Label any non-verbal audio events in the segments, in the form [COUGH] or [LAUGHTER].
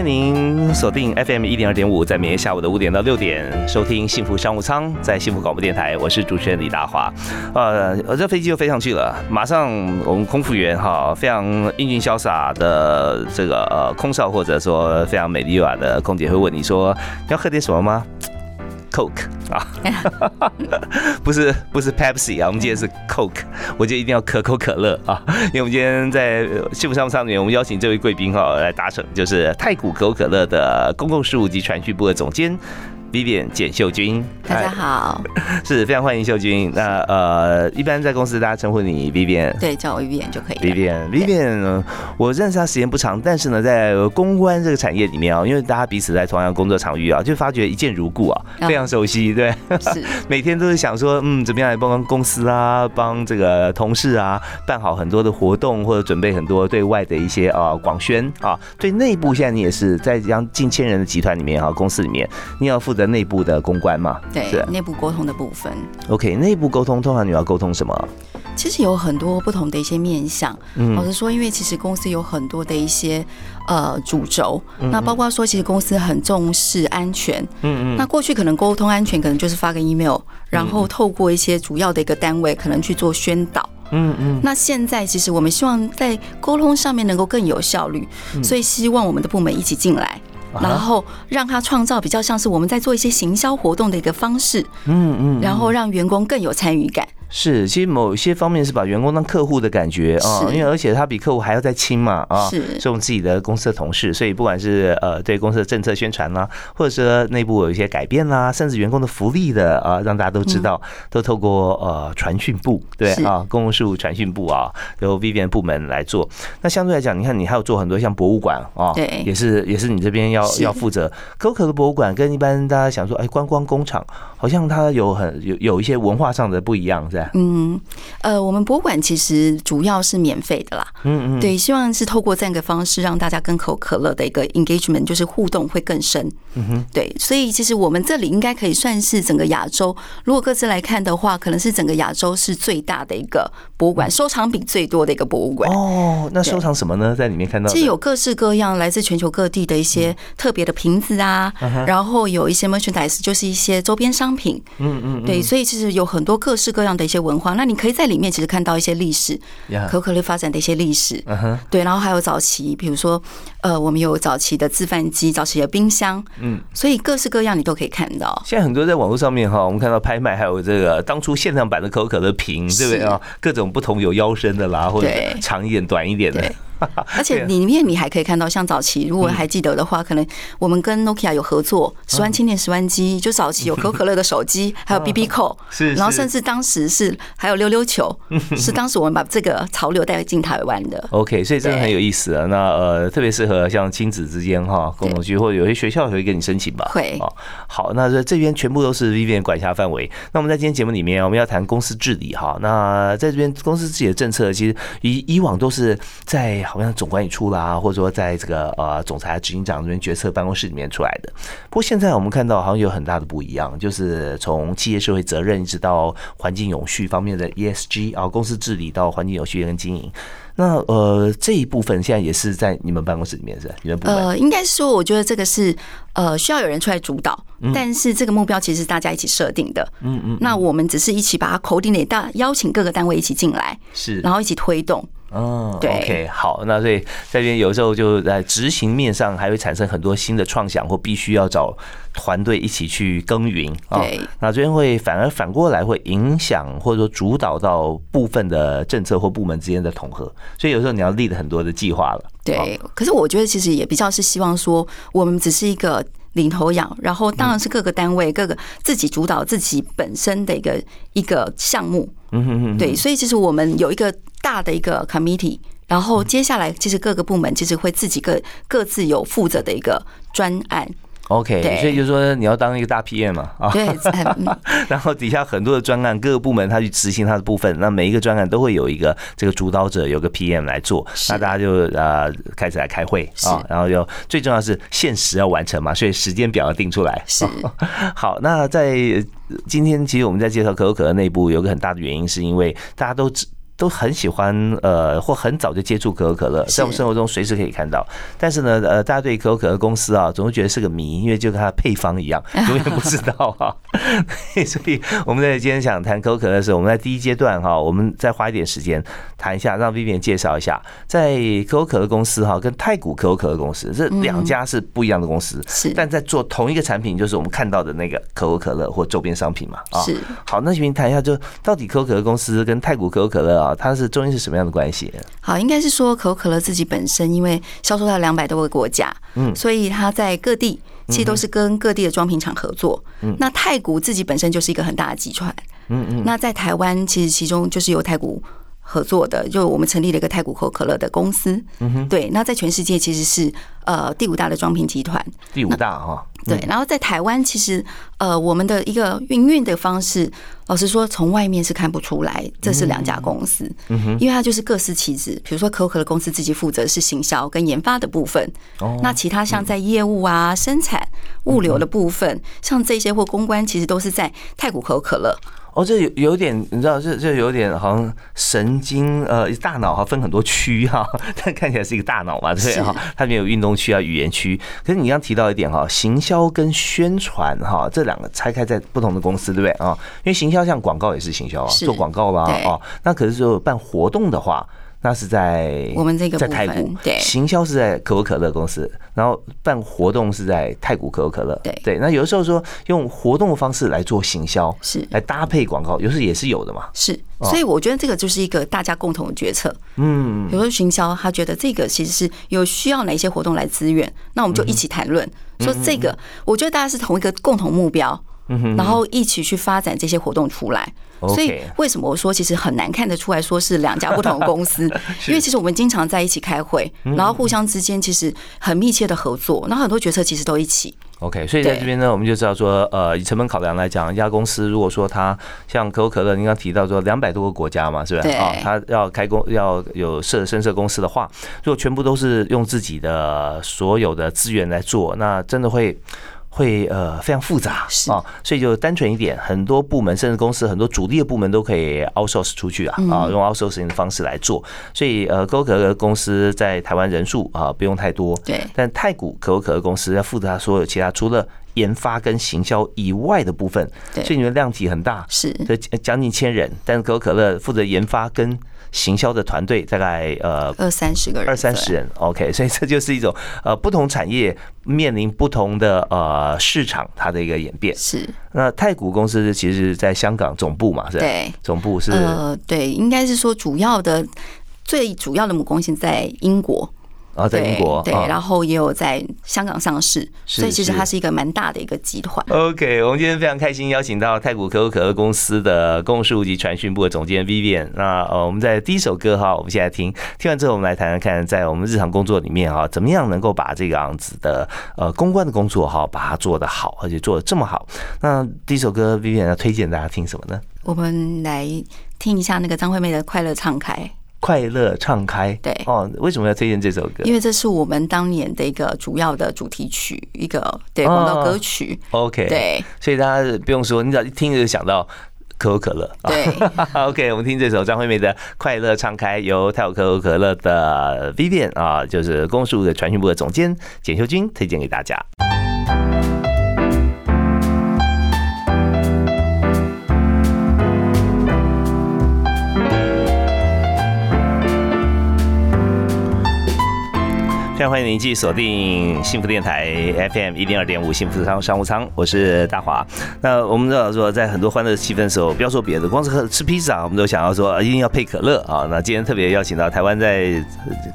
迎您锁定 FM 一零二点五，在每天下午的五点到六点收听幸福商务舱，在幸福广播电台，我是主持人李大华。呃，我这飞机就飞上去了，马上我们空服员哈，非常英俊潇洒的这个呃空少，或者说非常美丽优雅的空姐会问你说，要喝点什么吗？Coke 啊，[LAUGHS] 不是不是 Pepsi 啊，我们今天是 Coke，我就一定要可口可乐啊，因为我们今天在幸福商务舱里面，我们邀请这位贵宾哈来搭乘，就是太古可口可乐的公共事务及传讯部的总监。Vivian 简秀君，大家好，[LAUGHS] 是非常欢迎秀君。那呃，一般在公司大家称呼你 Vivian，对，叫我 Vivian 就可以。Vivian，Vivian，我认识他时间不长，但是呢，在公关这个产业里面啊，因为大家彼此在同样工作场域啊，就发觉一见如故啊，非常熟悉，对，是。[LAUGHS] 每天都是想说，嗯，怎么样来帮帮公司啊，帮这个同事啊，办好很多的活动，或者准备很多对外的一些啊广宣啊，对内部现在你也是在这样近千人的集团里面啊，公司里面你要负责。内部的公关嘛，对，内部沟通的部分。OK，内部沟通通常你要沟通什么？其实有很多不同的一些面向。老实说，因为其实公司有很多的一些呃主轴，那包括说，其实公司很重视安全。嗯嗯。那过去可能沟通安全，可能就是发个 email，然后透过一些主要的一个单位，可能去做宣导。嗯嗯。那现在其实我们希望在沟通上面能够更有效率，所以希望我们的部门一起进来。然后让他创造比较像是我们在做一些行销活动的一个方式，嗯嗯，然后让员工更有参与感。是，其实某些方面是把员工当客户的感觉啊，因为而且他比客户还要再亲嘛啊，是，是我们自己的公司的同事，所以不管是呃对公司的政策宣传啦，或者说内部有一些改变啦，甚至员工的福利的啊，让大家都知道，都透过呃传讯部对啊，公共事务传讯部啊，由 Vivian 部门来做。那相对来讲，你看你还有做很多像博物馆啊，对，也是也是你这边要要负责。可可的博物馆跟一般大家想说，哎，观光工厂好像它有很有有一些文化上的不一样，嗯，呃，我们博物馆其实主要是免费的啦。嗯嗯，对，希望是透过这样一个方式，让大家跟可口可乐的一个 engagement，就是互动会更深。嗯哼，对，所以其实我们这里应该可以算是整个亚洲，如果各自来看的话，可能是整个亚洲是最大的一个博物馆，收藏品最多的一个博物馆。哦，那收藏什么呢？在里面看到，其实有各式各样来自全球各地的一些特别的瓶子啊，然后有一些 merchandise，就是一些周边商品。嗯嗯，对，所以其实有很多各式各样的一些文化。那你可以在里面其实看到一些历史，可口可乐发展的一些历史，对，然后还有早期，比如说，呃，我们有早期的自贩机，早期的冰箱，嗯，所以各式各样你都可以看到。现在很多在网络上面哈，我们看到拍卖，还有这个当初限量版的可口可乐瓶，对不对啊？各种不同有腰身的啦，或者长一点、短一点的。[LAUGHS] 而且里面你还可以看到，像早期如果还记得的话，可能我们跟 Nokia 有合作，十万青年十万机，就早期有可口可乐的手机，[LAUGHS] 还有 BB 扣，是，然后甚至当时是还有溜溜球，[LAUGHS] 是当时我们把这个潮流带进台湾的。OK，所以真的很有意思啊。那呃，特别适合像亲子之间哈，共同去，或者有些学校也会给你申请吧。会啊，好，那这这边全部都是 Vivian 管辖范围。那我们在今天节目里面，我们要谈公司治理哈。那在这边公司自己的政策，其实以以往都是在好像总管理处。啦，或者说在这个呃总裁、执行长这边决策办公室里面出来的。不过现在我们看到好像有很大的不一样，就是从企业社会责任一直到环境永续方面的 ESG 啊，公司治理到环境永续跟经营。那呃这一部分现在也是在你们办公室里面是？你们部门？呃，应该是说，我觉得这个是呃需要有人出来主导，但是这个目标其实是大家一起设定的。嗯嗯。那我们只是一起把它口定的大邀请各个单位一起进来，是，然后一起推动。哦，OK，好，那所以在这边有时候就在执行面上还会产生很多新的创想，或必须要找团队一起去耕耘啊。对，那这边会反而反过来会影响或者说主导到部分的政策或部门之间的统合，所以有时候你要立的很多的计划了。对，可是我觉得其实也比较是希望说，我们只是一个领头羊，然后当然是各个单位各个自己主导自己本身的一个一个项目。嗯哼哼。对，所以其实我们有一个大的一个 committee，然后接下来其实各个部门其实会自己各各自有负责的一个专案。OK，所以就是说你要当一个大 PM 嘛，啊，对，[LAUGHS] 然后底下很多的专案，各个部门他去执行他的部分，那每一个专案都会有一个这个主导者，有个 PM 来做，那大家就呃开始来开会啊，然后就最重要是限时要完成嘛，所以时间表要定出来。是，[LAUGHS] 好，那在今天其实我们在介绍可口可乐内部有个很大的原因，是因为大家都知。都很喜欢呃，或很早就接触可口可乐，在我们生活中随时可以看到。但是呢，呃，大家对可口可乐公司啊，总是觉得是个谜，因为就跟它配方一样，[LAUGHS] 永远不知道哈。[LAUGHS] 所以我们在今天想谈可口可乐的时候，我们在第一阶段哈，我们再花一点时间谈一下，让 Vivian 介绍一下，在可口可乐公司哈，跟太古可口可乐公司这两家是不一样的公司，是，但在做同一个产品，就是我们看到的那个可口可乐或周边商品嘛啊。是。好，那请您谈一下，就到底可口可乐公司跟太古可口可乐啊。它是中间是什么样的关系？好，应该是说可口可乐自己本身，因为销售到两百多个国家，嗯，所以它在各地其实都是跟各地的装瓶厂合作。嗯，那太古自己本身就是一个很大的集团，嗯嗯，那在台湾其实其中就是由太古合作的，就我们成立了一个太古可口可乐的公司。嗯哼，对，那在全世界其实是呃第五大的装瓶集团，第五大哈。对，然后在台湾，其实呃，我们的一个营运的方式，老实说，从外面是看不出来这是两家公司，嗯哼，因为它就是各司其职。比如说可口可乐公司自己负责是行销跟研发的部分，哦，那其他像在业务啊、生产、物流的部分，像这些或公关，其实都是在太古可口可乐。哦，这有有点，你知道，这这有点好像神经呃，大脑哈分很多区哈，[LAUGHS] 但看起来是一个大脑嘛，对哈，它里面有运动区啊、语言区。可是你刚提到一点哈，行销跟宣传哈，这两个拆开在不同的公司，对不对啊？因为行销像广告也是行销啊，做广告啦啊，那可是说办活动的话。那是在我们这个在太古，对，行销是在可口可乐公司，然后办活动是在太古可口可乐，对。对。那有的时候说用活动的方式来做行销，是。来搭配广告，有时也是有的嘛。是，所以我觉得这个就是一个大家共同的决策。嗯，比如说行销，他觉得这个其实是有需要哪些活动来资源，那我们就一起谈论，说这个，我觉得大家是同一个共同目标，然后一起去发展这些活动出来。所以为什么我说其实很难看得出来说是两家不同的公司？[LAUGHS] 因为其实我们经常在一起开会，然后互相之间其实很密切的合作，然后很多决策其实都一起。OK，所以在这边呢，我们就知道说，呃，以成本考量来讲，一家公司如果说它像可口可乐，您刚提到说两百多个国家嘛，是不是啊？它要开工要有设深设公司的话，如果全部都是用自己的所有的资源来做，那真的会。会呃非常复杂啊，所以就单纯一点，很多部门甚至公司很多主力的部门都可以 outsource 出去啊啊，用 outsourcing 的方式来做。所以呃可口可乐公司在台湾人数啊不用太多，对。但太古可口可乐公司要负责所有其他除了研发跟行销以外的部分，对。所以你们量体很大，是，将近千人，但是可口可乐负责研发跟。行销的团队大概呃二三十个人，二三十人，OK，[LAUGHS] 所以这就是一种呃不同产业面临不同的呃市场它的一个演变。是，那太古公司其实在香港总部嘛，是对，总部是呃对，应该是说主要的最主要的母公司在英国。然后在英国，对，然后也有在香港上市，所以其实它是一个蛮大的一个集团。OK，我们今天非常开心邀请到太古可口可乐公司的公事及传讯部的总监 Vivian。那呃，我们在第一首歌哈，我们现在听，听完之后我们来谈谈看，在我们日常工作里面哈，怎么样能够把这个样子的呃公关的工作哈，把它做得好，而且做得这么好。那第一首歌 Vivian 要推荐大家听什么呢？我们来听一下那个张惠妹的《快乐敞开》。快乐唱开，对哦，为什么要推荐这首歌？因为这是我们当年的一个主要的主题曲，一个对广告歌曲。OK，对，所以大家不用说，你只要一听就想到可口可乐。对，[LAUGHS] OK，我们听这首张惠妹的《快乐唱开》，由泰可口可乐的 Vivian 啊，就是公署的传讯部的总监简秀君推荐给大家。欢迎您继续锁定幸福电台 FM 一零二点五幸福商商务舱，我是大华。那我们知道说，在很多欢乐气氛的时候，不要说别的，光是喝吃披萨，我们都想要说一定要配可乐啊。那今天特别邀请到台湾在，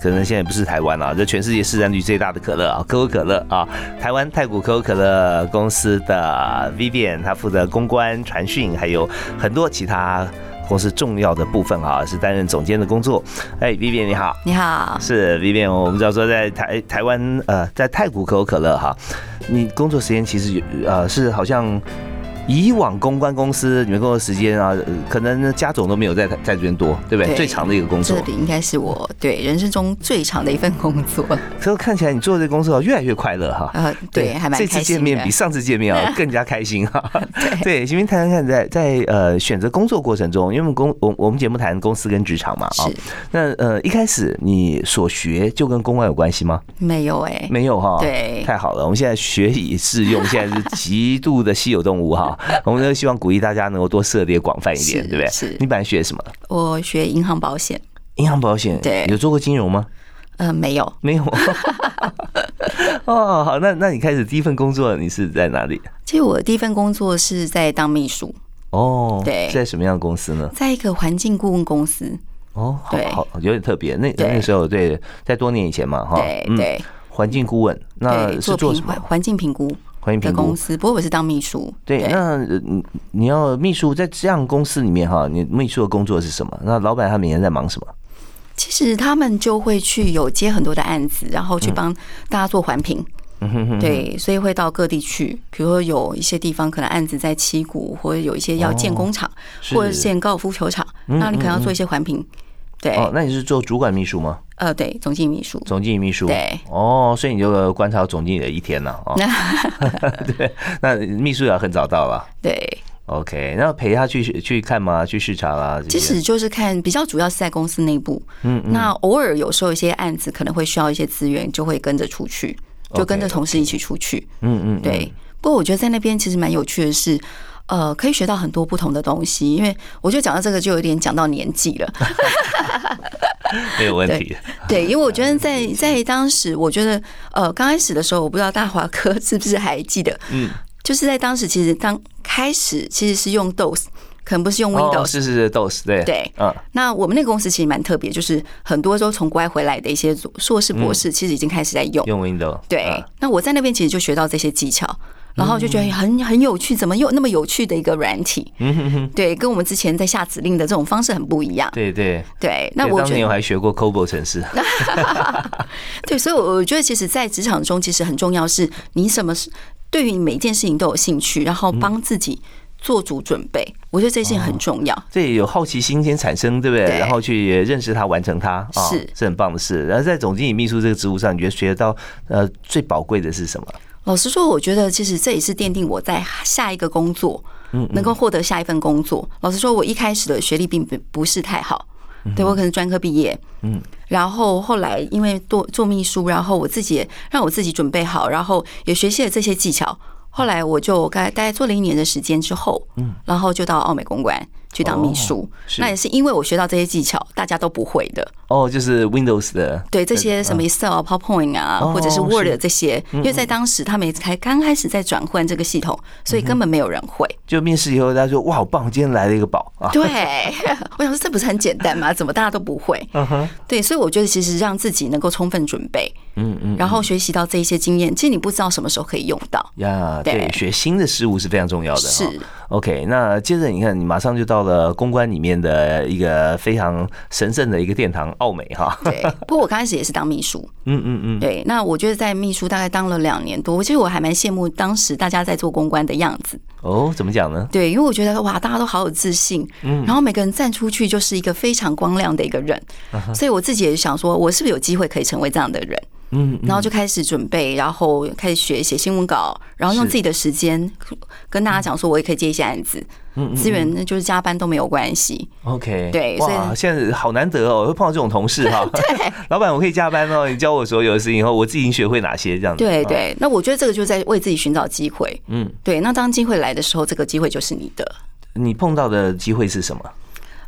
可能现在不是台湾啊，这全世界市占率最大的可乐啊，可口可乐啊，台湾太古可口可乐公司的 Vivian，他负责公关、传讯，还有很多其他。公司重要的部分啊，是担任总监的工作。哎，Vivian 你好，你好，是 Vivian。我们知道说在台台湾呃，在太古可口可乐哈，你工作时间其实有呃是好像。以往公关公司你们工作时间啊，可能家总都没有在在这边多，对不对？最长的一个工作，这里应该是我对人生中最长的一份工作。[LAUGHS] 所以看起来你做这个工作越来越快乐哈。呃，对，还蛮这次见面比上次见面啊 [LAUGHS] 更加开心 [LAUGHS] 哈。对，请您谈谈看，在在呃选择工作过程中，因为我们公我我们节目谈公司跟职场嘛啊。那呃一开始你所学就跟公关有关系吗？没有哎，没有哈。对，太好了，我们现在学以致用，现在是极度的稀有动物哈。[LAUGHS] 我们都希望鼓励大家能够多涉猎广泛一点，对不对？是你本来学什么？我学银行保险。银行保险，对，有做过金融吗？呃，没有，没有。[LAUGHS] 哦，好，那那你开始第一份工作你是在哪里？其实我第一份工作是在当秘书。哦，对，在什么样的公司呢？在一个环境顾问公司。哦，对，好，有点特别。那那时候，对，在多年以前嘛，哈，对对。环境顾问，那是做什么？环境评估。环境评估公司，不过我是当秘书。对，那你你要秘书在这样公司里面哈，你秘书的工作是什么？那老板他每天在忙什么？其实他们就会去有接很多的案子，然后去帮大家做环评。对，所以会到各地去，比如说有一些地方可能案子在七股，或者有一些要建工厂，或者建高尔夫球场，那你可能要做一些环评。对，哦，那你是做主管秘书吗？呃，对，总经理秘书。总经理秘书。对。哦，所以你就观察总经理的一天了哦。[LAUGHS] 对，那秘书也很早到了。对。OK，那陪他去去看吗？去视察啦？其实就是看，比较主要是在公司内部。嗯嗯。那偶尔有时候一些案子可能会需要一些资源，就会跟着出去，就跟着同事一起出去。嗯嗯。对。不过我觉得在那边其实蛮有趣的是。呃，可以学到很多不同的东西，因为我觉得讲到这个就有点讲到年纪了，没有问题。对，因为我觉得在在当时，我觉得呃刚开始的时候，我不知道大华哥是不是还记得，嗯，就是在当时其实当开始其实是用 DOS，可能不是用 Windows，是是是 DOS，对对，嗯。那我们那个公司其实蛮特别，就是很多都从国外回来的一些硕士博士，其实已经开始在用用 Windows。对，那我在那边其实就学到这些技巧。然后就觉得很很有趣，怎么又那么有趣的一个软体？对，跟我们之前在下指令的这种方式很不一样。对对对，那我当年我还学过 COBOL 程式。[LAUGHS] [LAUGHS] 对，所以我觉得，其实，在职场中，其实很重要是，你什么是对于每一件事情都有兴趣，然后帮自己做足准备。我觉得这件很重要。这有好奇心先产生，对不对？然后去认识它，完成它，是是很棒的事。然后在总经理秘书这个职务上，你觉得学到呃最宝贵的是什么？老实说，我觉得其实这也是奠定我在下一个工作，能够获得下一份工作。老实说，我一开始的学历并不不是太好，对我可能专科毕业，嗯，然后后来因为做做秘书，然后我自己让我自己准备好，然后也学习了这些技巧。后来我就大概大概做了一年的时间之后，嗯，然后就到奥美公关。去当秘书，那也是因为我学到这些技巧，大家都不会的。哦，就是 Windows 的，对这些什么 Excel 啊、PowerPoint 啊，或者是 Word 这些，因为在当时他们才刚开始在转换这个系统，所以根本没有人会。就面试以后，大家说：“哇，好棒！今天来了一个宝 [LAUGHS] 啊！”对，[LAUGHS] 我想说这不是很简单吗？[LAUGHS] 怎么大家都不会？嗯哼，对，所以我觉得其实让自己能够充分准备，嗯嗯，然后学习到这一些经验，其实你不知道什么时候可以用到呀。对，学新的事物是非常重要的。是 OK，那接着你看，你马上就到了公关里面的一个非常神圣的一个殿堂——奥美哈。对，[LAUGHS] 不过我刚开始也是当秘书。嗯嗯嗯。对，那我觉得在秘书大概当了两年多，其实我还蛮羡慕当时大家在做公关的样子。哦，怎么讲呢？对，因为我觉得哇，大家都好有自信，嗯，然后每个人站出去就是一个非常光亮的一个人，所以我自己也想说，我是不是有机会可以成为这样的人？嗯，然后就开始准备，然后开始学写新闻稿，然后用自己的时间跟大家讲说，我也可以接一些案子，资源那就是加班都没有关系。OK，对，哇，现在好难得哦，会碰到这种同事哈。[LAUGHS] 对，[LAUGHS] 老板我可以加班哦，你教我所有的事情以后，我自己已经学会哪些这样子。对对，那我觉得这个就在为自己寻找机会。嗯，对，那当机会来的时候，这个机会就是你的。你碰到的机会是什么？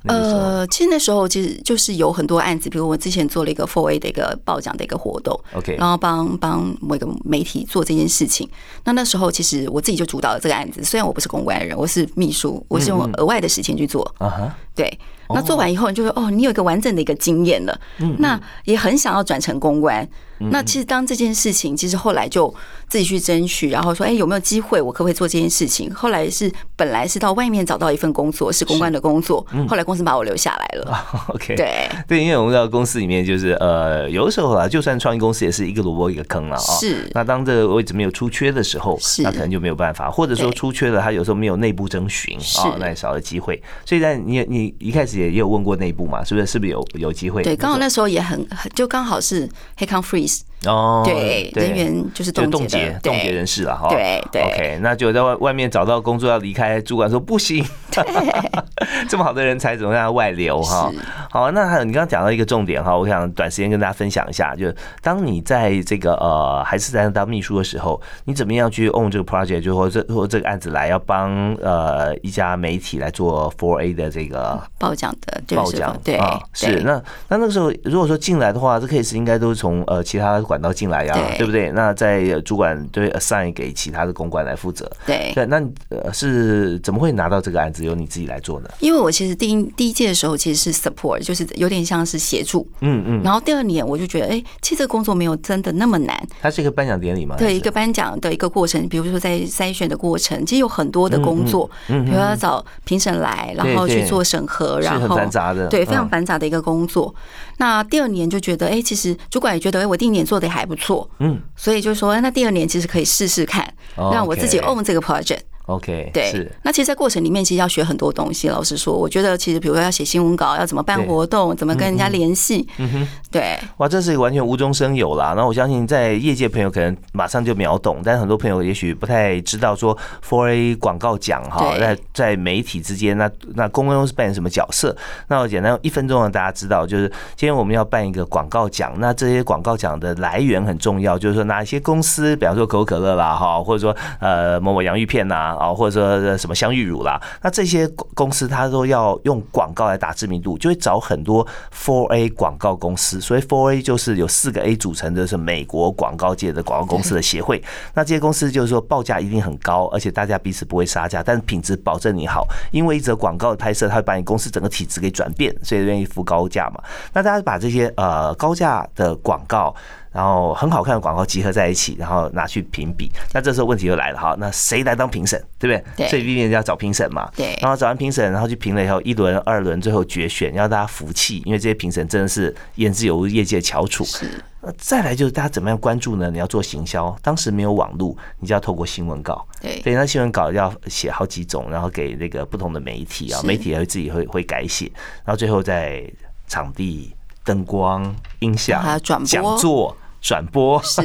呃，其实那时候其实就是有很多案子，比如我之前做了一个 Four A 的一个报奖的一个活动，OK，然后帮帮某一个媒体做这件事情。那那时候其实我自己就主导了这个案子，虽然我不是公关人，我是秘书，我是用额外的时间去做。啊哈，对。那做完以后，你就说哦，你有一个完整的一个经验了，那也很想要转成公关。那其实当这件事情，其实后来就自己去争取，然后说，哎，有没有机会，我可不可以做这件事情？后来是本来是到外面找到一份工作，是公关的工作，后来公司把我留下来了。[LAUGHS] OK，对对，因为我们知道公司里面就是呃，有的时候啊，就算创业公司也是一个萝卜一个坑了啊。是。那当这个位置没有出缺的时候，是，那可能就没有办法，或者说出缺了，他有时候没有内部征询啊，那也少了机会。所以在你你一开始也也有问过内部嘛，是不是？是不是有有机会？对，刚好那时候也很就刚好是黑康 freeze。哦，对，人员就是冻结，冻结人士了哈。对对，OK，那就在外外面找到工作要离开，主管说不行，[LAUGHS] [LAUGHS] 这么好的人才怎么让他外流哈？好，那还有你刚刚讲到一个重点哈，我想短时间跟大家分享一下，就是当你在这个呃还是在当秘书的时候，你怎么样去 own 这个 project，就或这或这个案子来要帮呃一家媒体来做 Four A 的这个报奖的报奖，对啊，是那那那个时候如果说进来的话，这 case 应该都是从呃其他。管道进来呀，对不对？那在主管对 assign 给其他的公关来负责，对对。那呃是怎么会拿到这个案子由你自己来做呢？因为我其实第一第一届的时候其实是 support，就是有点像是协助，嗯嗯。然后第二年我就觉得，哎，其实这个工作没有真的那么难。它是一个颁奖典礼吗？对，一个颁奖的一个过程，比如说在筛选的过程，其实有很多的工作，嗯，比如要找评审来，然后去做审核，然后繁杂的，对，非常繁杂的一个工作。那第二年就觉得，哎，其实主管也觉得，哎，我第一年做的还不错，嗯，所以就说，那第二年其实可以试试看，让我自己 own 这个 project。OK，对，是。那其实，在过程里面，其实要学很多东西。老实说，我觉得其实，比如说要写新闻稿，要怎么办活动，怎么跟人家联系，嗯哼，对。哇，这是完全无中生有啦。那我相信，在业界朋友可能马上就秒懂，但是很多朋友也许不太知道说，For A 广告奖哈，在在媒体之间，那那公关公司扮演什么角色？那我简单用一分钟让大家知道，就是今天我们要办一个广告奖，那这些广告奖的来源很重要，就是说哪些公司，比方说可口可乐啦，哈，或者说呃某某洋芋片呐。啊，或者说什么香芋乳啦，那这些公司它都要用广告来打知名度，就会找很多 Four A 广告公司。所以 Four A 就是有四个 A 组成的是美国广告界的广告公司的协会。[LAUGHS] 那这些公司就是说报价一定很高，而且大家彼此不会杀价，但是品质保证你好。因为一则广告的拍摄，它会把你公司整个体质给转变，所以愿意付高价嘛。那大家把这些呃高价的广告。然后很好看的广告集合在一起，然后拿去评比。那这时候问题就来了哈，那谁来当评审，对不对？所以 Vivian 要找评审嘛。对。然后找完评审，然后去评了以后，一轮、二轮，最后决选，要大家服气，因为这些评审真的是言之有物，业界翘楚。是。那再来就是大家怎么样关注呢？你要做行销，当时没有网络，你就要透过新闻稿。对。对，那新闻稿要写好几种，然后给那个不同的媒体啊，媒体也会自己会会改写，然后最后在场地、灯光、音响、讲座。转播。是，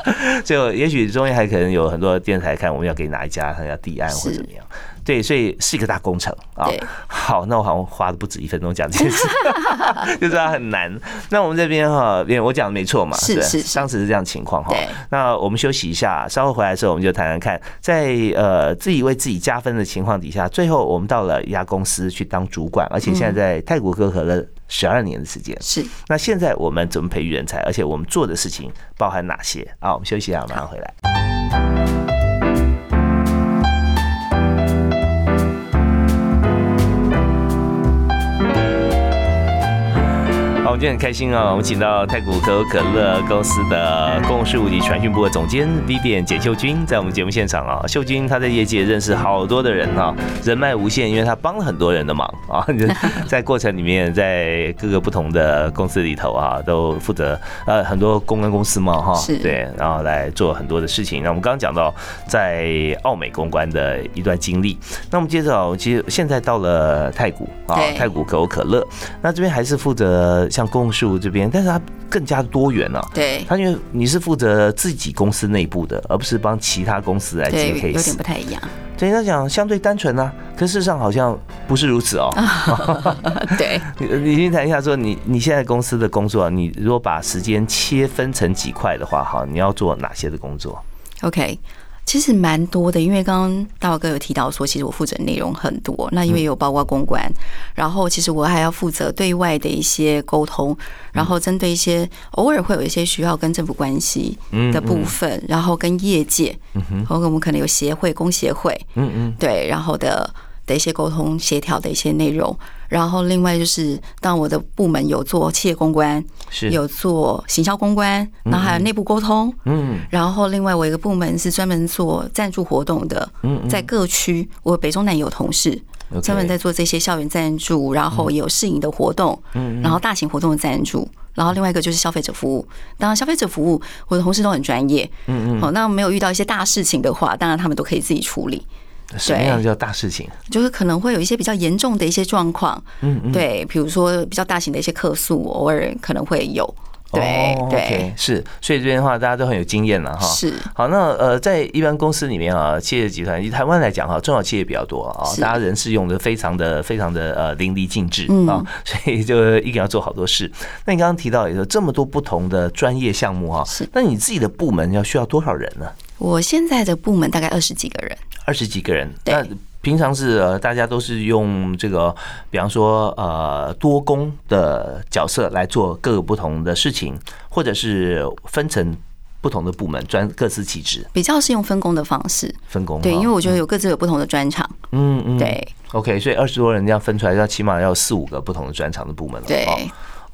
[LAUGHS] 就也许中间还可能有很多电视台看我们要给哪一家，他要递案或怎么样。对，所以是一个大工程啊。好，那我好像花了不止一分钟讲这件事，[LAUGHS] 就知道很难。那我们这边哈，因为我讲的没错嘛，是是，当时是这样情况哈。那我们休息一下，稍后回来的时候，我们就谈谈看，在呃自己为自己加分的情况底下，最后我们到了一家公司去当主管，而且现在在泰国可可乐十二年的时间。是。那现在我们怎么培育人才？而且我们做的事情包含哪些？啊，我们休息一下，马上回来。今天很开心啊！我们请到太古可口可乐公司的公共事务及传讯部的总监 Vivian 简秀君，在我们节目现场啊。秀君她在业界认识好多的人啊，人脉无限，因为她帮了很多人的忙啊。[LAUGHS] 在过程里面，在各个不同的公司里头啊，都负责呃很多公关公司嘛哈，对，然后来做很多的事情。那我们刚刚讲到在澳美公关的一段经历，那我们接着，其实现在到了太古啊，太古可口可乐，那这边还是负责像。公共事务这边，但是它更加多元了。对，他因为你是负责自己公司内部的，而不是帮其他公司来接 case，有点不太一样。对他讲相对单纯啊，可事实上好像不是如此哦。[LAUGHS] 对，[LAUGHS] 你你先谈一下，说你你现在公司的工作，你如果把时间切分成几块的话，哈，你要做哪些的工作？OK。其实蛮多的，因为刚刚大宝哥有提到说，其实我负责内容很多。那因为有包括公关，然后其实我还要负责对外的一些沟通，然后针对一些偶尔会有一些需要跟政府关系的部分，然后跟业界，嗯哼，我们可能有协会、工协会，嗯嗯，对，然后的的一些沟通协调的一些内容。然后另外就是，当我的部门有做企业公关，是。有做行销公关，然后还有内部沟通，嗯，然后另外我一个部门是专门做赞助活动的，嗯，在各区，我北中南有同事专门在做这些校园赞助，然后也有试营的活动，嗯，然后大型活动的赞助，然后另外一个就是消费者服务。当然，消费者服务我的同事都很专业，嗯嗯，好，那没有遇到一些大事情的话，当然他们都可以自己处理。什么样叫大事情？就是可能会有一些比较严重的一些状况，嗯嗯，对，比如说比较大型的一些客诉，偶尔可能会有。对对是，所以这边的话大家都很有经验了哈。是好，那呃，在一般公司里面啊，企业集团以台湾来讲哈，中小企业比较多啊，大家人事用的非常的非常的呃淋漓尽致啊，[LAUGHS] 所以就一定要做好多事。那你刚刚提到也说这么多不同的专业项目哈，是，那你自己的部门要需要多少人呢？我现在的部门大概二十几个人，二十几个人，那。平常是呃，大家都是用这个，比方说呃，多工的角色来做各个不同的事情，或者是分成不同的部门，专各司其职。比较是用分工的方式，分工对，因为我觉得有各自有不同的专长。嗯嗯，对。OK，所以二十多人这样分出来，要起码要四五个不同的专长的部门了。对。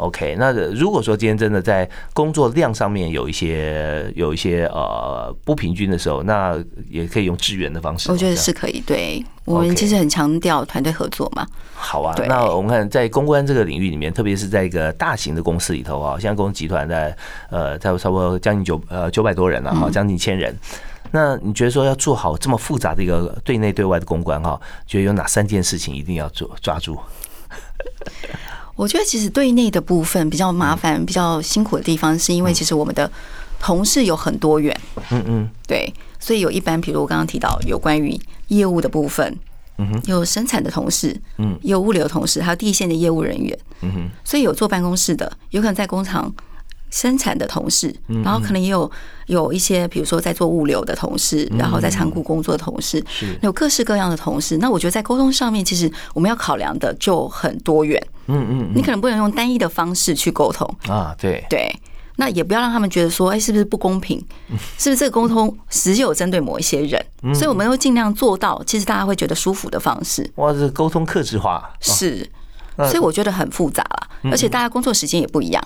OK，那如果说今天真的在工作量上面有一些有一些呃不平均的时候，那也可以用支援的方式。我觉得是可以，对我们其实很强调团队合作嘛。好啊，那我们看在公关这个领域里面，特别是在一个大型的公司里头啊，像公司集团在呃，在差不多将近九呃九百多人了哈，将近千人。那你觉得说要做好这么复杂的一个对内对外的公关哈，觉得有哪三件事情一定要做抓住？我觉得其实对内的部分比较麻烦、比较辛苦的地方，是因为其实我们的同事有很多元，嗯嗯，对，所以有一般，比如我刚刚提到有关于业务的部分，嗯哼，有生产的同事，嗯，有物流同事，还有地线的业务人员，嗯哼，所以有坐办公室的，有可能在工厂。生产的同事，然后可能也有有一些，比如说在做物流的同事，然后在仓库工作的同事，有各式各样的同事。那我觉得在沟通上面，其实我们要考量的就很多元。嗯嗯，你可能不能用单一的方式去沟通啊。对对，那也不要让他们觉得说，哎，是不是不公平？[LAUGHS] 是不是这个沟通只有针对某一些人？所以我们会尽量做到，其实大家会觉得舒服的方式。哇，这沟通克制化是，所以我觉得很复杂了，而且大家工作时间也不一样。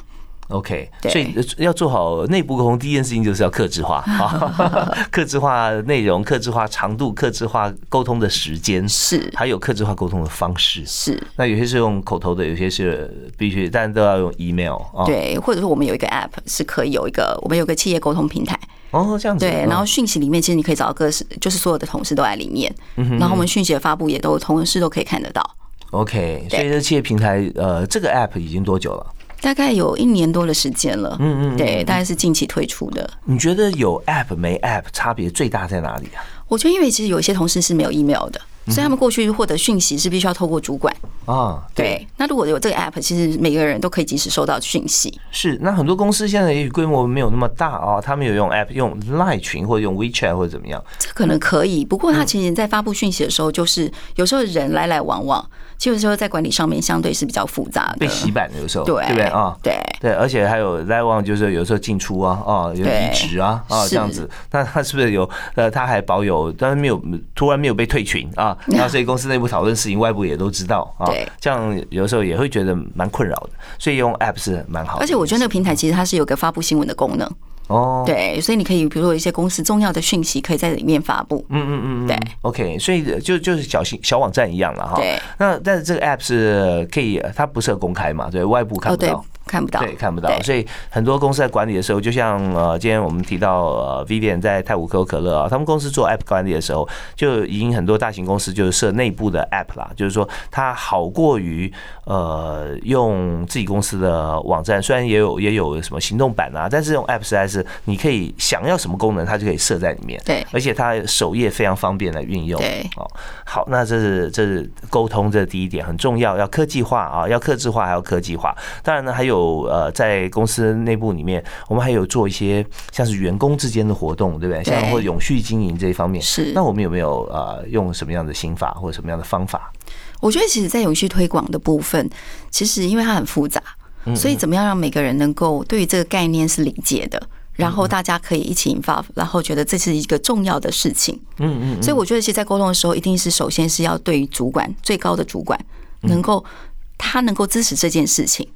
OK，所以要做好内部沟通，第一件事情就是要克制化啊，[LAUGHS] 克制化内容，克制化长度，克制化沟通的时间，是，还有克制化沟通的方式，是。那有些是用口头的，有些是必须，但都要用 email 啊。对，或者说我们有一个 app 是可以有一个，我们有个企业沟通平台哦，这样子。对，然后讯息里面其实你可以找到各式，就是所有的同事都在里面，然后我们讯息的发布也都同事都可以看得到。OK，所以这企业平台呃，这个 app 已经多久了？大概有一年多的时间了，嗯嗯，对，大概是近期推出的。你觉得有 App 没 App 差别最大在哪里啊？我觉得，因为其实有一些同事是没有 email 的。所以他们过去获得讯息是必须要透过主管啊，对。那如果有这个 app，其实每个人都可以及时收到讯息。是，那很多公司现在也许规模没有那么大啊，他们有用 app，用 Line 群或者用 WeChat 或者怎么样？这可能可以，不过他其实在发布讯息的时候，就是有时候人来来往往，就是说在管理上面相对是比较复杂的，被洗版的有时候，对对不对啊？对对，而且还有来往，就是有时候进出啊啊，有离职啊啊这样子，那他是不是有呃，他还保有，但是没有突然没有被退群啊？[LAUGHS] 那所以公司内。内部讨论事情，外部也都知道啊。对，这样有时候也会觉得蛮困扰的，所以用 App 是蛮好。而且我觉得那个平台其实它是有个发布新闻的功能哦。对，所以你可以比如说一些公司重要的讯息可以在里面发布。嗯嗯嗯。对，OK，所以就就是小型小网站一样了哈。对。那但是这个 App 是可以，它不是公开嘛？对外部看不到。看不到，对，看不到。所以很多公司在管理的时候，就像呃，今天我们提到呃，Vivian 在泰晤可口可乐啊，他们公司做 App 管理的时候，就已经很多大型公司就是设内部的 App 啦，就是说它好过于呃用自己公司的网站，虽然也有也有什么行动版啊，但是用 App 实在是你可以想要什么功能，它就可以设在里面。对，而且它首页非常方便来运用。对，哦，好，那这是这是沟通，这是第一点很重要，要科技化啊，要克制化，还要科技化。当然呢，还有。有呃，在公司内部里面，我们还有做一些像是员工之间的活动，对不对？像或永续经营这一方面，是。那我们有没有呃，用什么样的心法或者什么样的方法？我觉得，其实，在永续推广的部分，其实因为它很复杂，所以怎么样让每个人能够对于这个概念是理解的，然后大家可以一起 involve，然后觉得这是一个重要的事情。嗯嗯。所以我觉得，其实，在沟通的时候，一定是首先是要对于主管最高的主管，能够他能够支持这件事情，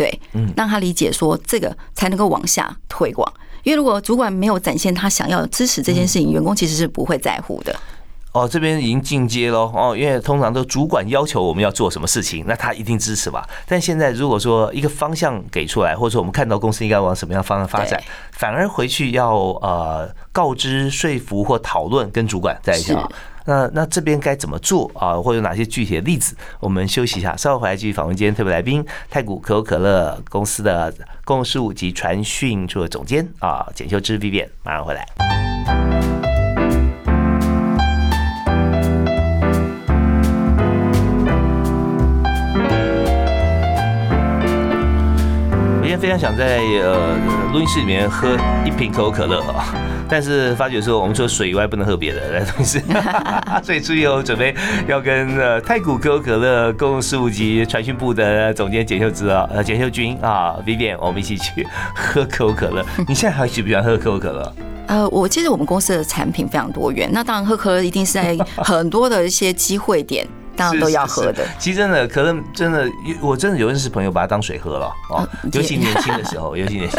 对，嗯，让他理解说这个才能够往下推广。因为如果主管没有展现他想要支持这件事情，员工其实是不会在乎的。哦，这边已经进阶喽哦，因为通常都主管要求我们要做什么事情，那他一定支持吧。但现在如果说一个方向给出来，或者说我们看到公司应该往什么样方向发展，反而回去要呃告知、说服或讨论，跟主管在一起。那那这边该怎么做啊？或者哪些具体的例子？我们休息一下，稍后回来继续访问今天特别来宾——太古可口可乐公司的公共事务及传讯处的总监啊，简秀芝 Vivian，马上回来。非常想在呃录音室里面喝一瓶可口可乐啊，但是发觉说我们除了水以外不能喝别的来东西，[LAUGHS] 所以出以后准备要跟呃太古可口可乐公共事务及传讯部的总监简秀芝啊，呃简秀君啊，Vivian，我们一起去喝可口可乐。[LAUGHS] 你现在还喜不喜欢喝可口可乐？呃，我其实我们公司的产品非常多元，那当然喝可乐一定是在很多的一些机会点。当然都要喝的。其实真的，可能真的，我真的有认识朋友把它当水喝了哦。尤其年轻的时候，[LAUGHS] 尤其年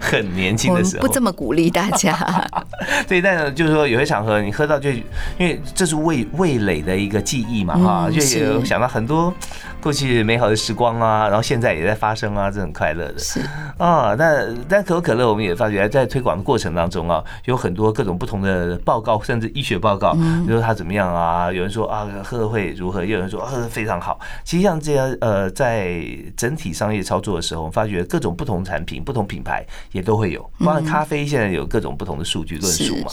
很年轻的时候，不这么鼓励大家。[LAUGHS] 对，但是就是说有些场合你喝到就，因为这是味味蕾的一个记忆嘛哈，就有想到很多过去美好的时光啊，然后现在也在发生啊，这很快乐的。是啊，那但可口可乐我们也发觉在推广的过程当中啊，有很多各种不同的报告，甚至医学报告，比如说它怎么样啊，有人说啊喝会如何。有人说呃非常好，其实像这样呃，在整体商业操作的时候，发觉各种不同产品、不同品牌也都会有，包括咖啡现在有各种不同的数据论述嘛。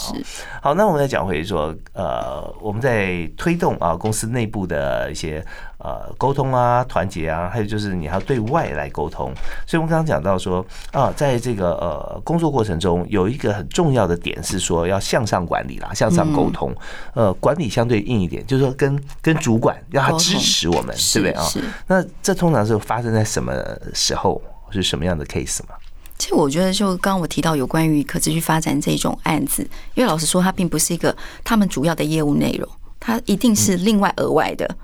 好，那我们再讲回说，呃，我们在推动啊公司内部的一些。呃，沟通啊，团结啊，还有就是你要对外来沟通。所以，我们刚刚讲到说啊，在这个呃工作过程中，有一个很重要的点是说要向上管理啦，向上沟通。呃，管理相对硬一点，就是说跟跟主管要他支持我们，对不对啊？那这通常是发生在什么时候，是什么样的 case 吗？其实我觉得，就刚刚我提到有关于可持续发展这种案子，因为老实说，它并不是一个他们主要的业务内容，它一定是另外额外的。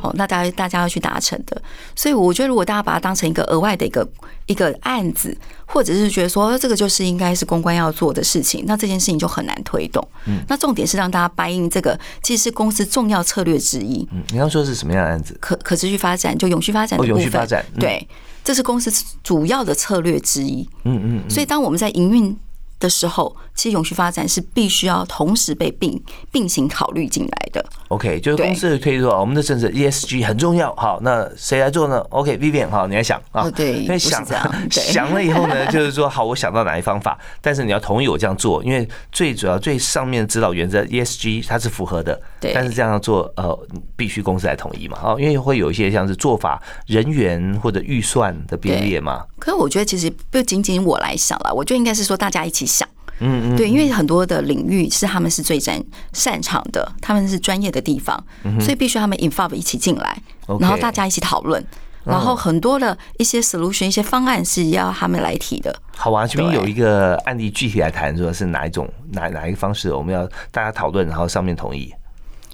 好，那大家大家要去达成的，所以我觉得，如果大家把它当成一个额外的一个一个案子，或者是觉得说这个就是应该是公关要做的事情，那这件事情就很难推动。嗯，那重点是让大家掰应这个，其实是公司重要策略之一。嗯，你要说是什么样的案子？可可持续发展，就永续发展的部分。对，这是公司主要的策略之一。嗯嗯，所以当我们在营运。的时候，其实永续发展是必须要同时被并并行考虑进来的。OK，就是公司的推说我们的政策 ESG 很重要。好，那谁来做呢？OK，Vivian，好，你来想啊。对，因为想 [LAUGHS] 想了以后呢，[LAUGHS] 就是说好，我想到哪一方法，但是你要同意我这样做，因为最主要最上面指导原则 ESG 它是符合的。对，但是这样做呃，必须公司来同意嘛。哦，因为会有一些像是做法、人员或者预算的编列嘛。可是我觉得其实不仅仅我来想了，我觉得应该是说大家一起。想，嗯嗯，对，因为很多的领域是他们是最擅擅长的，他们是专业的地方，所以必须他们 involve 一起进来，然后大家一起讨论，然后很多的一些 solution 一些方案是要他们来提的。好啊，这边有一个案例具体来谈，说是哪一种哪哪一个方式，我们要大家讨论，然后上面同意。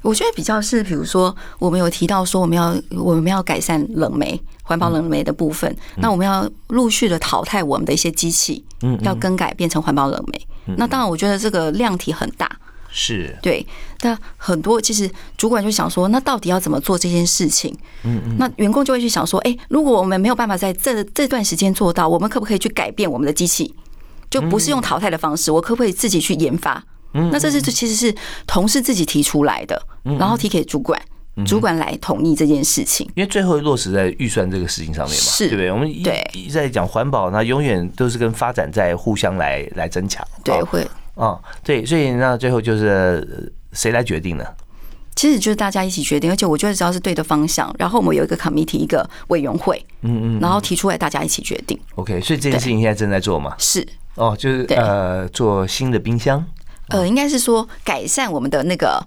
我觉得比较是，比如说我们有提到说我们要我们要改善冷媒环保冷媒的部分，那我们要陆续的淘汰我们的一些机器，嗯，要更改变成环保冷媒。那当然，我觉得这个量体很大，是对。但很多其实主管就想说，那到底要怎么做这件事情？嗯嗯。那员工就会去想说，哎，如果我们没有办法在这这段时间做到，我们可不可以去改变我们的机器？就不是用淘汰的方式，我可不可以自己去研发？那这是其实是同事自己提出来的，然后提给主管，主管来同意这件事情。因为最后落实在预算这个事情上面嘛，是对不对？我们一一在讲环保，那永远都是跟发展在互相来来增强。对，会啊，对，所以那最后就是谁来决定呢？其实就是大家一起决定，而且我觉得只要是对的方向，然后我们有一个 committee 一个委员会，嗯嗯，然后提出来大家一起决定。OK，所以这件事情现在正在做嘛？是哦，就是呃，做新的冰箱。呃，应该是说改善我们的那个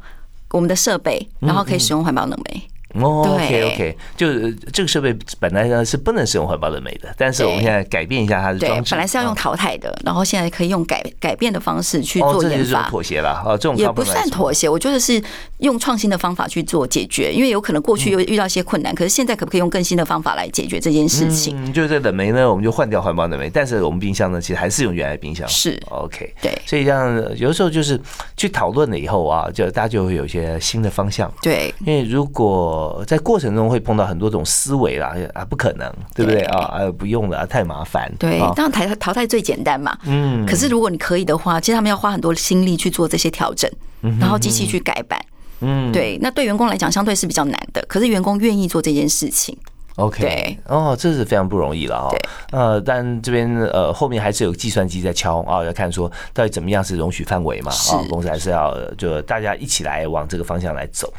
我们的设备，然后可以使用环保冷媒。哦，OK OK，就这个设备本来呢是不能使用环保的煤的，但是我们现在改变一下它的装置，本来是要用淘汰的，然后现在可以用改改变的方式去做研发，妥协了哦，这种也不算妥协，我觉得是用创新的方法去做解决，因为有可能过去又遇到一些困难，可是现在可不可以用更新的方法来解决这件事情？嗯，就是这冷媒呢，我们就换掉环保冷媒，但是我们冰箱呢，其实还是用原来冰箱，是。OK，对，所以这样有的时候就是去讨论了以后啊，就大家就会有一些新的方向，对，因为如果在过程中会碰到很多种思维啦，啊，不可能，对不对啊？啊，不用了，太麻烦。对，当然淘汰淘汰最简单嘛。嗯。可是如果你可以的话，其实他们要花很多心力去做这些调整，然后机器去改版。嗯。对，那对员工来讲相对是比较难的，可是员工愿意做这件事情。OK。对。哦，这是非常不容易了哈。对。呃，但这边呃后面还是有计算机在敲啊，要看说到底怎么样是容许范围嘛？啊，公司还是要就大家一起来往这个方向来走。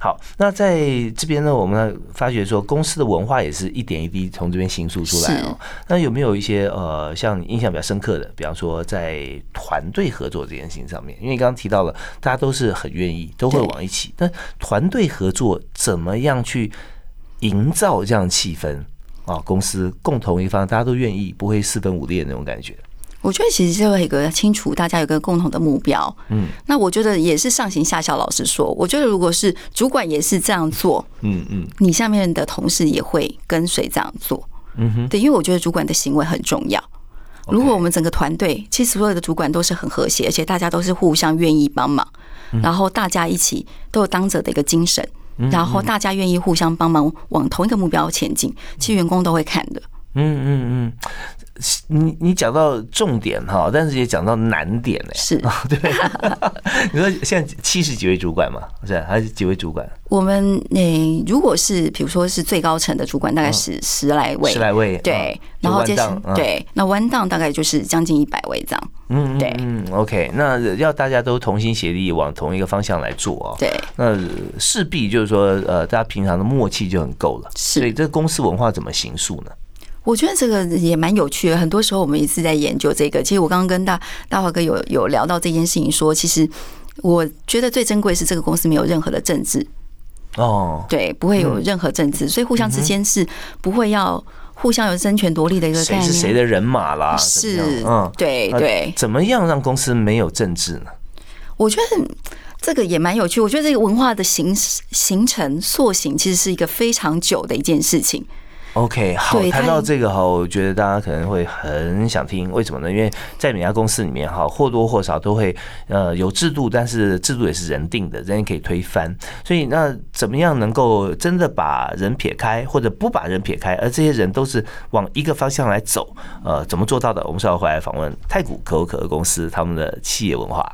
好，那在这边呢，我们发觉说公司的文化也是一点一滴从这边形塑出来哦。那有没有一些呃，像印象比较深刻的，比方说在团队合作这件事情上面？因为刚刚提到了，大家都是很愿意，都会往一起。但团队合作怎么样去营造这样气氛啊？公司共同一方，大家都愿意，不会四分五裂那种感觉。我觉得其实就有一个清楚，大家有个共同的目标。嗯，那我觉得也是上行下效。老实说，我觉得如果是主管也是这样做，嗯嗯，你下面的同事也会跟随这样做。嗯哼，对，因为我觉得主管的行为很重要。如果我们整个团队其实所有的主管都是很和谐，而且大家都是互相愿意帮忙，然后大家一起都有当者的一个精神，然后大家愿意互相帮忙往同一个目标前进，其实员工都会看的。嗯嗯嗯。你你讲到重点哈，但是也讲到难点呢。是啊，[LAUGHS] 对。[LAUGHS] 你说现在七十几位主管嘛，是还是几位主管？我们那如果是比如说是最高层的主管，大概是十来位，十来位。对，然后接对，那弯档大概就是将近一百位这样。嗯，对，嗯，OK，那要大家都同心协力往同一个方向来做啊。对，那势必就是说，呃，大家平常的默契就很够了。是，所以这个公司文化怎么形塑呢？我觉得这个也蛮有趣的。很多时候我们一直在研究这个。其实我刚刚跟大大华哥有有聊到这件事情，说其实我觉得最珍贵是这个公司没有任何的政治哦，对，不会有任何政治，所以互相之间是不会要互相有争权夺利的一个概念。谁是谁的人马啦？是，嗯，对对。怎么样让公司没有政治呢？我觉得这个也蛮有趣。我觉得这个文化的形形成塑形，其实是一个非常久的一件事情。OK，好，谈到这个哈，我觉得大家可能会很想听，为什么呢？因为在每家公司里面哈，或多或少都会呃有制度，但是制度也是人定的，人也可以推翻。所以那怎么样能够真的把人撇开，或者不把人撇开，而这些人都是往一个方向来走？呃，怎么做到的？我们稍后回来访问太古可口可乐公司他们的企业文化。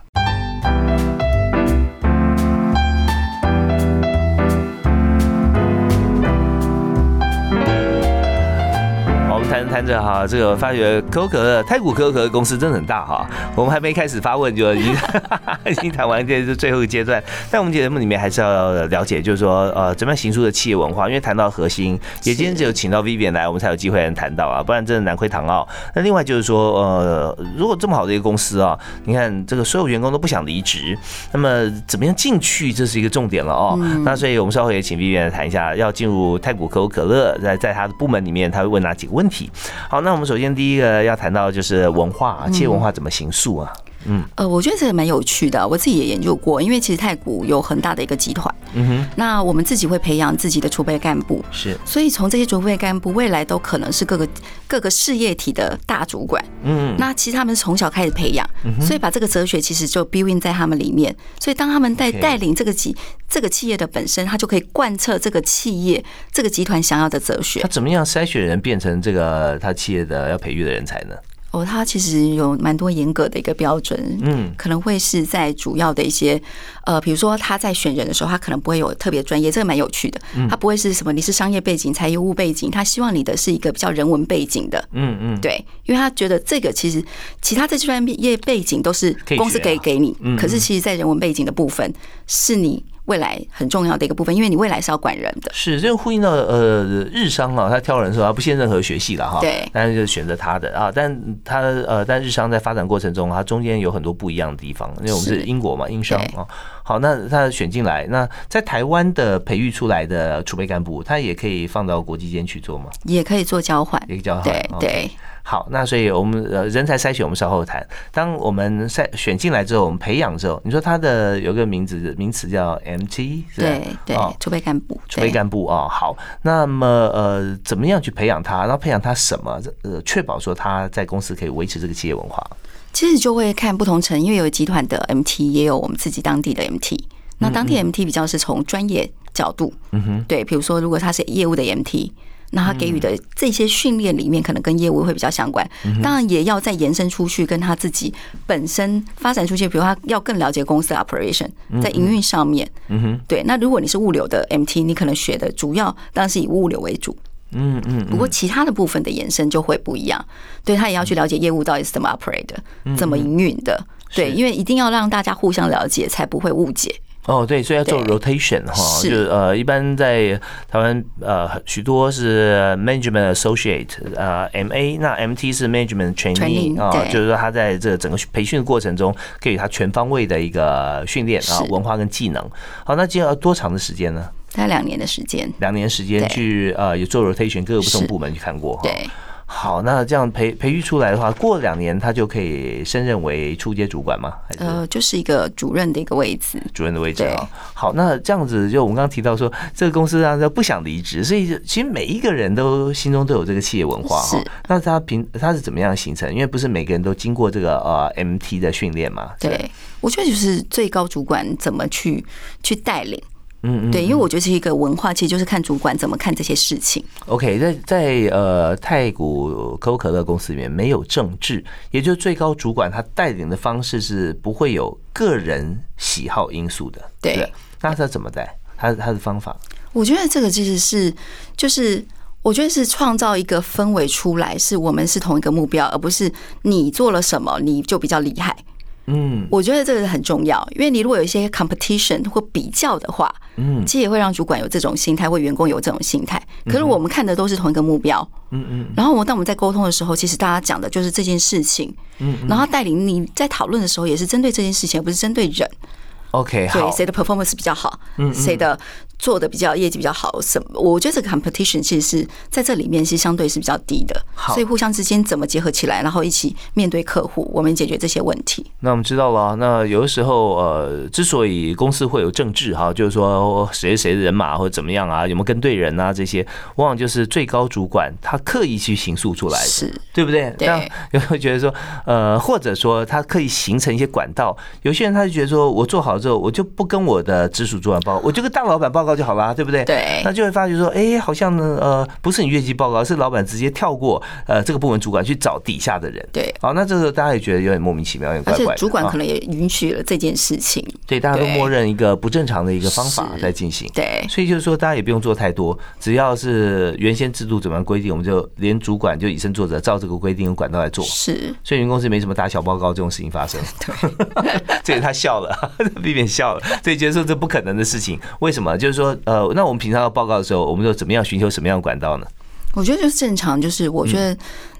谈着哈，这个发觉可口可乐、太古可口可乐公司真的很大哈。我们还没开始发问就已经 [LAUGHS] 已经谈完，这是最后一个阶段。但我们节目里面还是要了解，就是说呃，怎么样行出的企业文化？因为谈到核心，也今天只有请到 Vivian 来，我们才有机会能谈到啊，不然真的难窥唐奥。那另外就是说，呃，如果这么好的一个公司啊，你看这个所有员工都不想离职，那么怎么样进去，这是一个重点了哦。那所以我们稍后也请 Vivian 来谈一下，要进入太古可口可乐，在在他的部门里面，他会问哪几个问题？好，那我们首先第一个要谈到就是文化，企业文化怎么形塑啊？嗯，呃，我觉得这个蛮有趣的，我自己也研究过，因为其实太古有很大的一个集团，嗯哼，那我们自己会培养自己的储备干部，是，所以从这些储备干部未来都可能是各个各个事业体的大主管，嗯，那其实他们是从小开始培养，所以把这个哲学其实就 build in 在他们里面，所以当他们在带领这个集这个企业的本身，他就可以贯彻这个企业这个集团想要的哲学。他怎么样筛选人变成这个他企业的要培育的人才呢？哦，它其实有蛮多严格的一个标准，嗯，可能会是在主要的一些，呃，比如说他在选人的时候，他可能不会有特别专业，这个蛮有趣的，他不会是什么你是商业背景、财务背景，他希望你的是一个比较人文背景的，嗯嗯，对，因为他觉得这个其实其他这些专业背景都是公司可以给你，可是其实在人文背景的部分是你。未来很重要的一个部分，因为你未来是要管人的。是，这呼应到呃日商啊，他挑人的时候他不限任何学系了哈，对，但是就选择他的啊，但他呃，但日商在发展过程中，它中间有很多不一样的地方，因为我们是英国嘛，英商啊。好，那他选进来，那在台湾的培育出来的储备干部，他也可以放到国际间去做吗？也可以做交换，也可以交换。对对。好，那所以我们呃人才筛选我们稍后谈。当我们筛选进来之后，我们培养之后，你说他的有个名字名词叫 MT，对对，储备干部，储备干部啊。好，那么呃怎么样去培养他？然后培养他什么？呃，确保说他在公司可以维持这个企业文化。其实就会看不同层，因为有集团的 MT，也有我们自己当地的 MT。那当地 MT 比较是从专业角度，嗯哼，对，比如说如果他是业务的 MT。那他给予的这些训练里面，可能跟业务会比较相关。当然，也要再延伸出去，跟他自己本身发展出去。比如他要更了解公司 operation，在营运上面。嗯哼，对。那如果你是物流的 MT，你可能学的主要当然是以物流为主。嗯嗯。不过其他的部分的延伸就会不一样。对他也要去了解业务到底是怎么 operate 的，怎么营运的。对，因为一定要让大家互相了解，才不会误解。哦，对，所以要做 rotation 哈，就是呃，一般在台湾呃，许多是 management associate 呃 M A，那 M T 是 management training 啊，就是说他在这整个培训的过程中，给予他全方位的一个训练啊，文化跟技能。好，那接下来多长的时间呢？大概两年的时间。两年时间去呃，也做 rotation 各个不同部门去看过哈。对。好，那这样培培育出来的话，过两年他就可以升任为初阶主管吗？呃，就是一个主任的一个位置，主任的位置啊。好，那这样子就我们刚刚提到说，这个公司让他不想离职，所以其实每一个人都心中都有这个企业文化哈。那他平他是怎么样形成？因为不是每个人都经过这个呃 MT 的训练嘛。对，我觉得就是最高主管怎么去去带领。嗯，对，因为我觉得是一个文化，其实就是看主管怎么看这些事情。OK，在在呃太古可口可乐公司里面没有政治，也就是最高主管他带领的方式是不会有个人喜好因素的。对，那他怎么带？他他的方法？我觉得这个其实是就是我觉得是创造一个氛围出来，是我们是同一个目标，而不是你做了什么你就比较厉害。嗯，我觉得这个很重要，因为你如果有一些 competition 或比较的话，嗯，其实也会让主管有这种心态，或员工有这种心态。可是我们看的都是同一个目标，嗯嗯。然后我当我们在沟通的时候，其实大家讲的就是这件事情，嗯。然后带领你在讨论的时候，也是针对这件事情，而不是针对人。OK，对，谁的 performance 比较好，嗯，谁的。做的比较业绩比较好，什么？我觉得这个 competition 其实是在这里面是相对是比较低的，所以互相之间怎么结合起来，然后一起面对客户，我们解决这些问题。那我们知道了，那有的时候呃，之所以公司会有政治哈，就是说谁谁的人马或者怎么样啊，有没有跟对人啊，这些往往就是最高主管他刻意去形塑出来的，是对不对？对。有会觉得说呃，或者说他刻意形成一些管道，有些人他就觉得说我做好之后，我就不跟我的直属主管报告，我就跟大老板报告。就好了，对不对？对，那就会发觉说，哎，好像呢，呃，不是你越级报告，是老板直接跳过，呃，这个部门主管去找底下的人。对，好，那这时候大家也觉得有点莫名其妙，有点怪怪。而且主管可能也允许了这件事情，对，大家都默认一个不正常的一个方法在进行。对，所以就是说，大家也不用做太多，只要是原先制度怎么样规定，我们就连主管就以身作则，照这个规定管道来做。是，所以你们公司没什么打小报告这种事情发生。[LAUGHS] 对，[LAUGHS] 这他笑了，[LAUGHS] 避免笑了，[LAUGHS] 所以觉得说这不可能的事情。为什么？就是说，呃，那我们。平常要报告的时候，我们就怎么样寻求什么样的管道呢？我觉得就是正常，就是我觉得，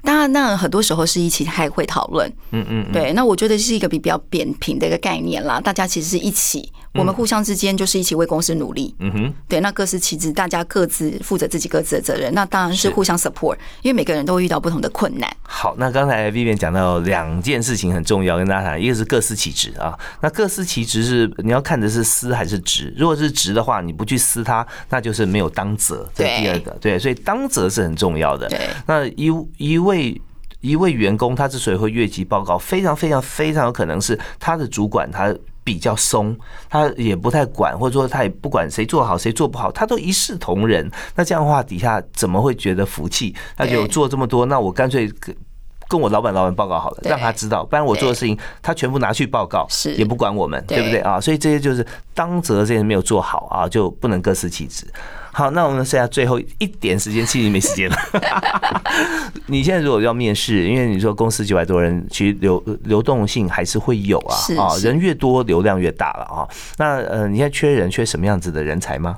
当然，那很多时候是一起开会讨论。嗯嗯，对。那我觉得是一个比比较扁平的一个概念啦，大家其实是一起。我们互相之间就是一起为公司努力，嗯哼，对，那各司其职，大家各自负责自己各自的责任，那当然是互相 support，因为每个人都会遇到不同的困难。好，那刚才 Vivian 讲到两件事情很重要，跟大家谈，一个是各司其职啊，那各司其职是你要看的是司还是职，如果是职的话，你不去司他，那就是没有当责。这第二个，对，所以当责是很重要的。对，那一一位一位员工，他之所以会越级报告，非常非常非常有可能是他的主管他。比较松，他也不太管，或者说他也不管谁做好谁做不好，他都一视同仁。那这样的话，底下怎么会觉得服气？他就做这么多，那我干脆跟跟我老板老板报告好了，让他知道，不然我做的事情他全部拿去报告，也不管我们，对不对啊？所以这些就是当责这些没有做好啊，就不能各司其职。好，那我们剩下最后一点时间，其实没时间了。[LAUGHS] 你现在如果要面试，因为你说公司九百多人，其实流流动性还是会有啊。啊，人越多，流量越大了啊。那呃，你现在缺人，缺什么样子的人才吗？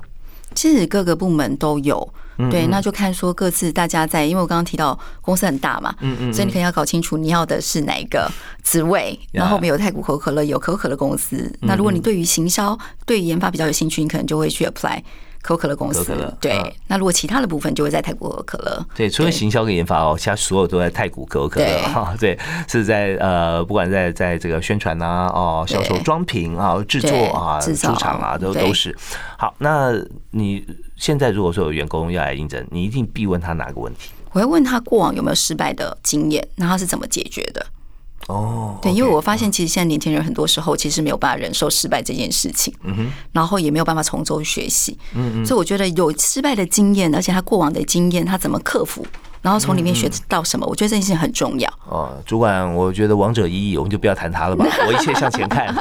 其实各个部门都有，对，那就看说各自大家在，因为我刚刚提到公司很大嘛，嗯嗯，所以你可能要搞清楚你要的是哪一个职位。然后我们有太古可口可乐，有可口可乐公司。那如果你对于行销、对研发比较有兴趣，你可能就会去 apply。可口可乐公司，对，那如果其他的部分就会在泰国可口可乐。对，除了行销跟研发哦，其他所有都在泰国可口可乐哈。[LAUGHS] 对，是在呃，不管在在这个宣传啊，哦，销售装瓶啊，制作啊，出厂啊，都都是。好，那你现在如果说有员工要来应征，你一定必问他哪个问题？我会问他过往有没有失败的经验，那他是怎么解决的？哦，对，因为我发现其实现在年轻人很多时候其实没有办法忍受失败这件事情，嗯哼，然后也没有办法从中学习，嗯嗯，所以我觉得有失败的经验，而且他过往的经验，他怎么克服？然后从里面学到什么？我觉得这件事情很重要。哦，主管，我觉得王者一役，我们就不要谈他了吧。[LAUGHS] 我一切向前看，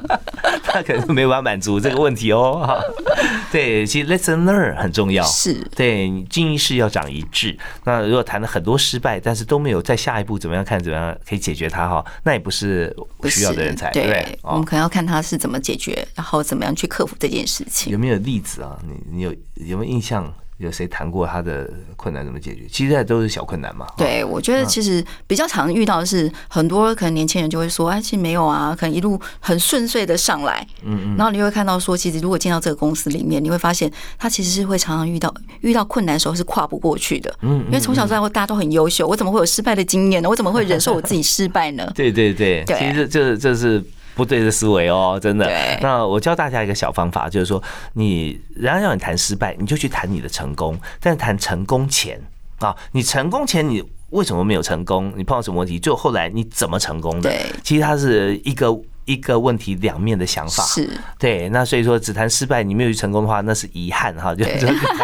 [LAUGHS] 他可能没法满足这个问题哦。[LAUGHS] 对，其实 lesson learn 很重要。是，对，经营是要长一致。那如果谈了很多失败，但是都没有在下一步怎么样看怎么样可以解决它哈，那也不是需要的人才。对，我们可能要看他是怎么解决，然后怎么样去克服这件事情。有没有例子啊？你你有有没有印象？有谁谈过他的困难怎么解决？其实都是小困难嘛。对，我觉得其实比较常遇到的是，很多可能年轻人就会说：“哎，其实没有啊，可能一路很顺遂的上来。”嗯嗯。然后你会看到说，其实如果进到这个公司里面，你会发现他其实是会常常遇到遇到困难的时候是跨不过去的。嗯。因为从小到大大家都很优秀，我怎么会有失败的经验呢？我怎么会忍受我自己失败呢？[LAUGHS] 对对对，其实这这是。不对的思维哦，真的。那我教大家一个小方法，就是说，你人家让你谈失败，你就去谈你的成功。但是谈成功前啊，你成功前你为什么没有成功？你碰到什么问题？就后来你怎么成功的？对，其实它是一个一个问题两面的想法。是，对。那所以说，只谈失败，你没有去成功的话，那是遗憾哈。就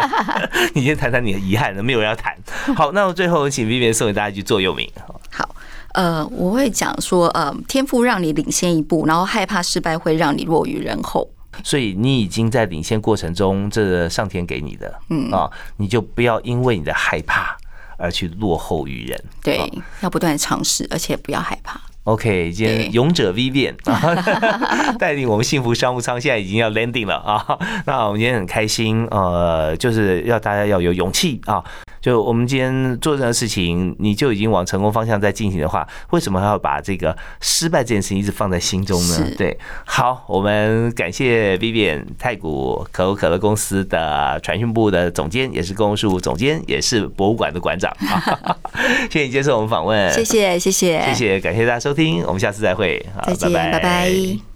[LAUGHS] 你先谈谈你的遗憾，没有人要谈。好，那我最后请 Vivian 送给大家一句座右铭。好。呃，我会讲说，呃，天赋让你领先一步，然后害怕失败会让你落于人后。所以你已经在领先过程中，这上天给你的，嗯啊，你就不要因为你的害怕而去落后于人。对，要不断尝试，而且不要害怕。OK，今天勇者 V 变 [LAUGHS] 带领我们幸福商务舱，现在已经要 landing 了啊。那我们今天很开心，呃，就是要大家要有勇气啊。就我们今天做任何事情，你就已经往成功方向在进行的话，为什么还要把这个失败这件事情一直放在心中呢？对，好，我们感谢 Vivian 太古可口可乐公司的传讯部的总监，也是公务总监，也是博物馆的馆长。[LAUGHS] 谢谢你接受我们访问，谢谢谢谢谢谢，感谢大家收听，我们下次再会，再见，拜拜。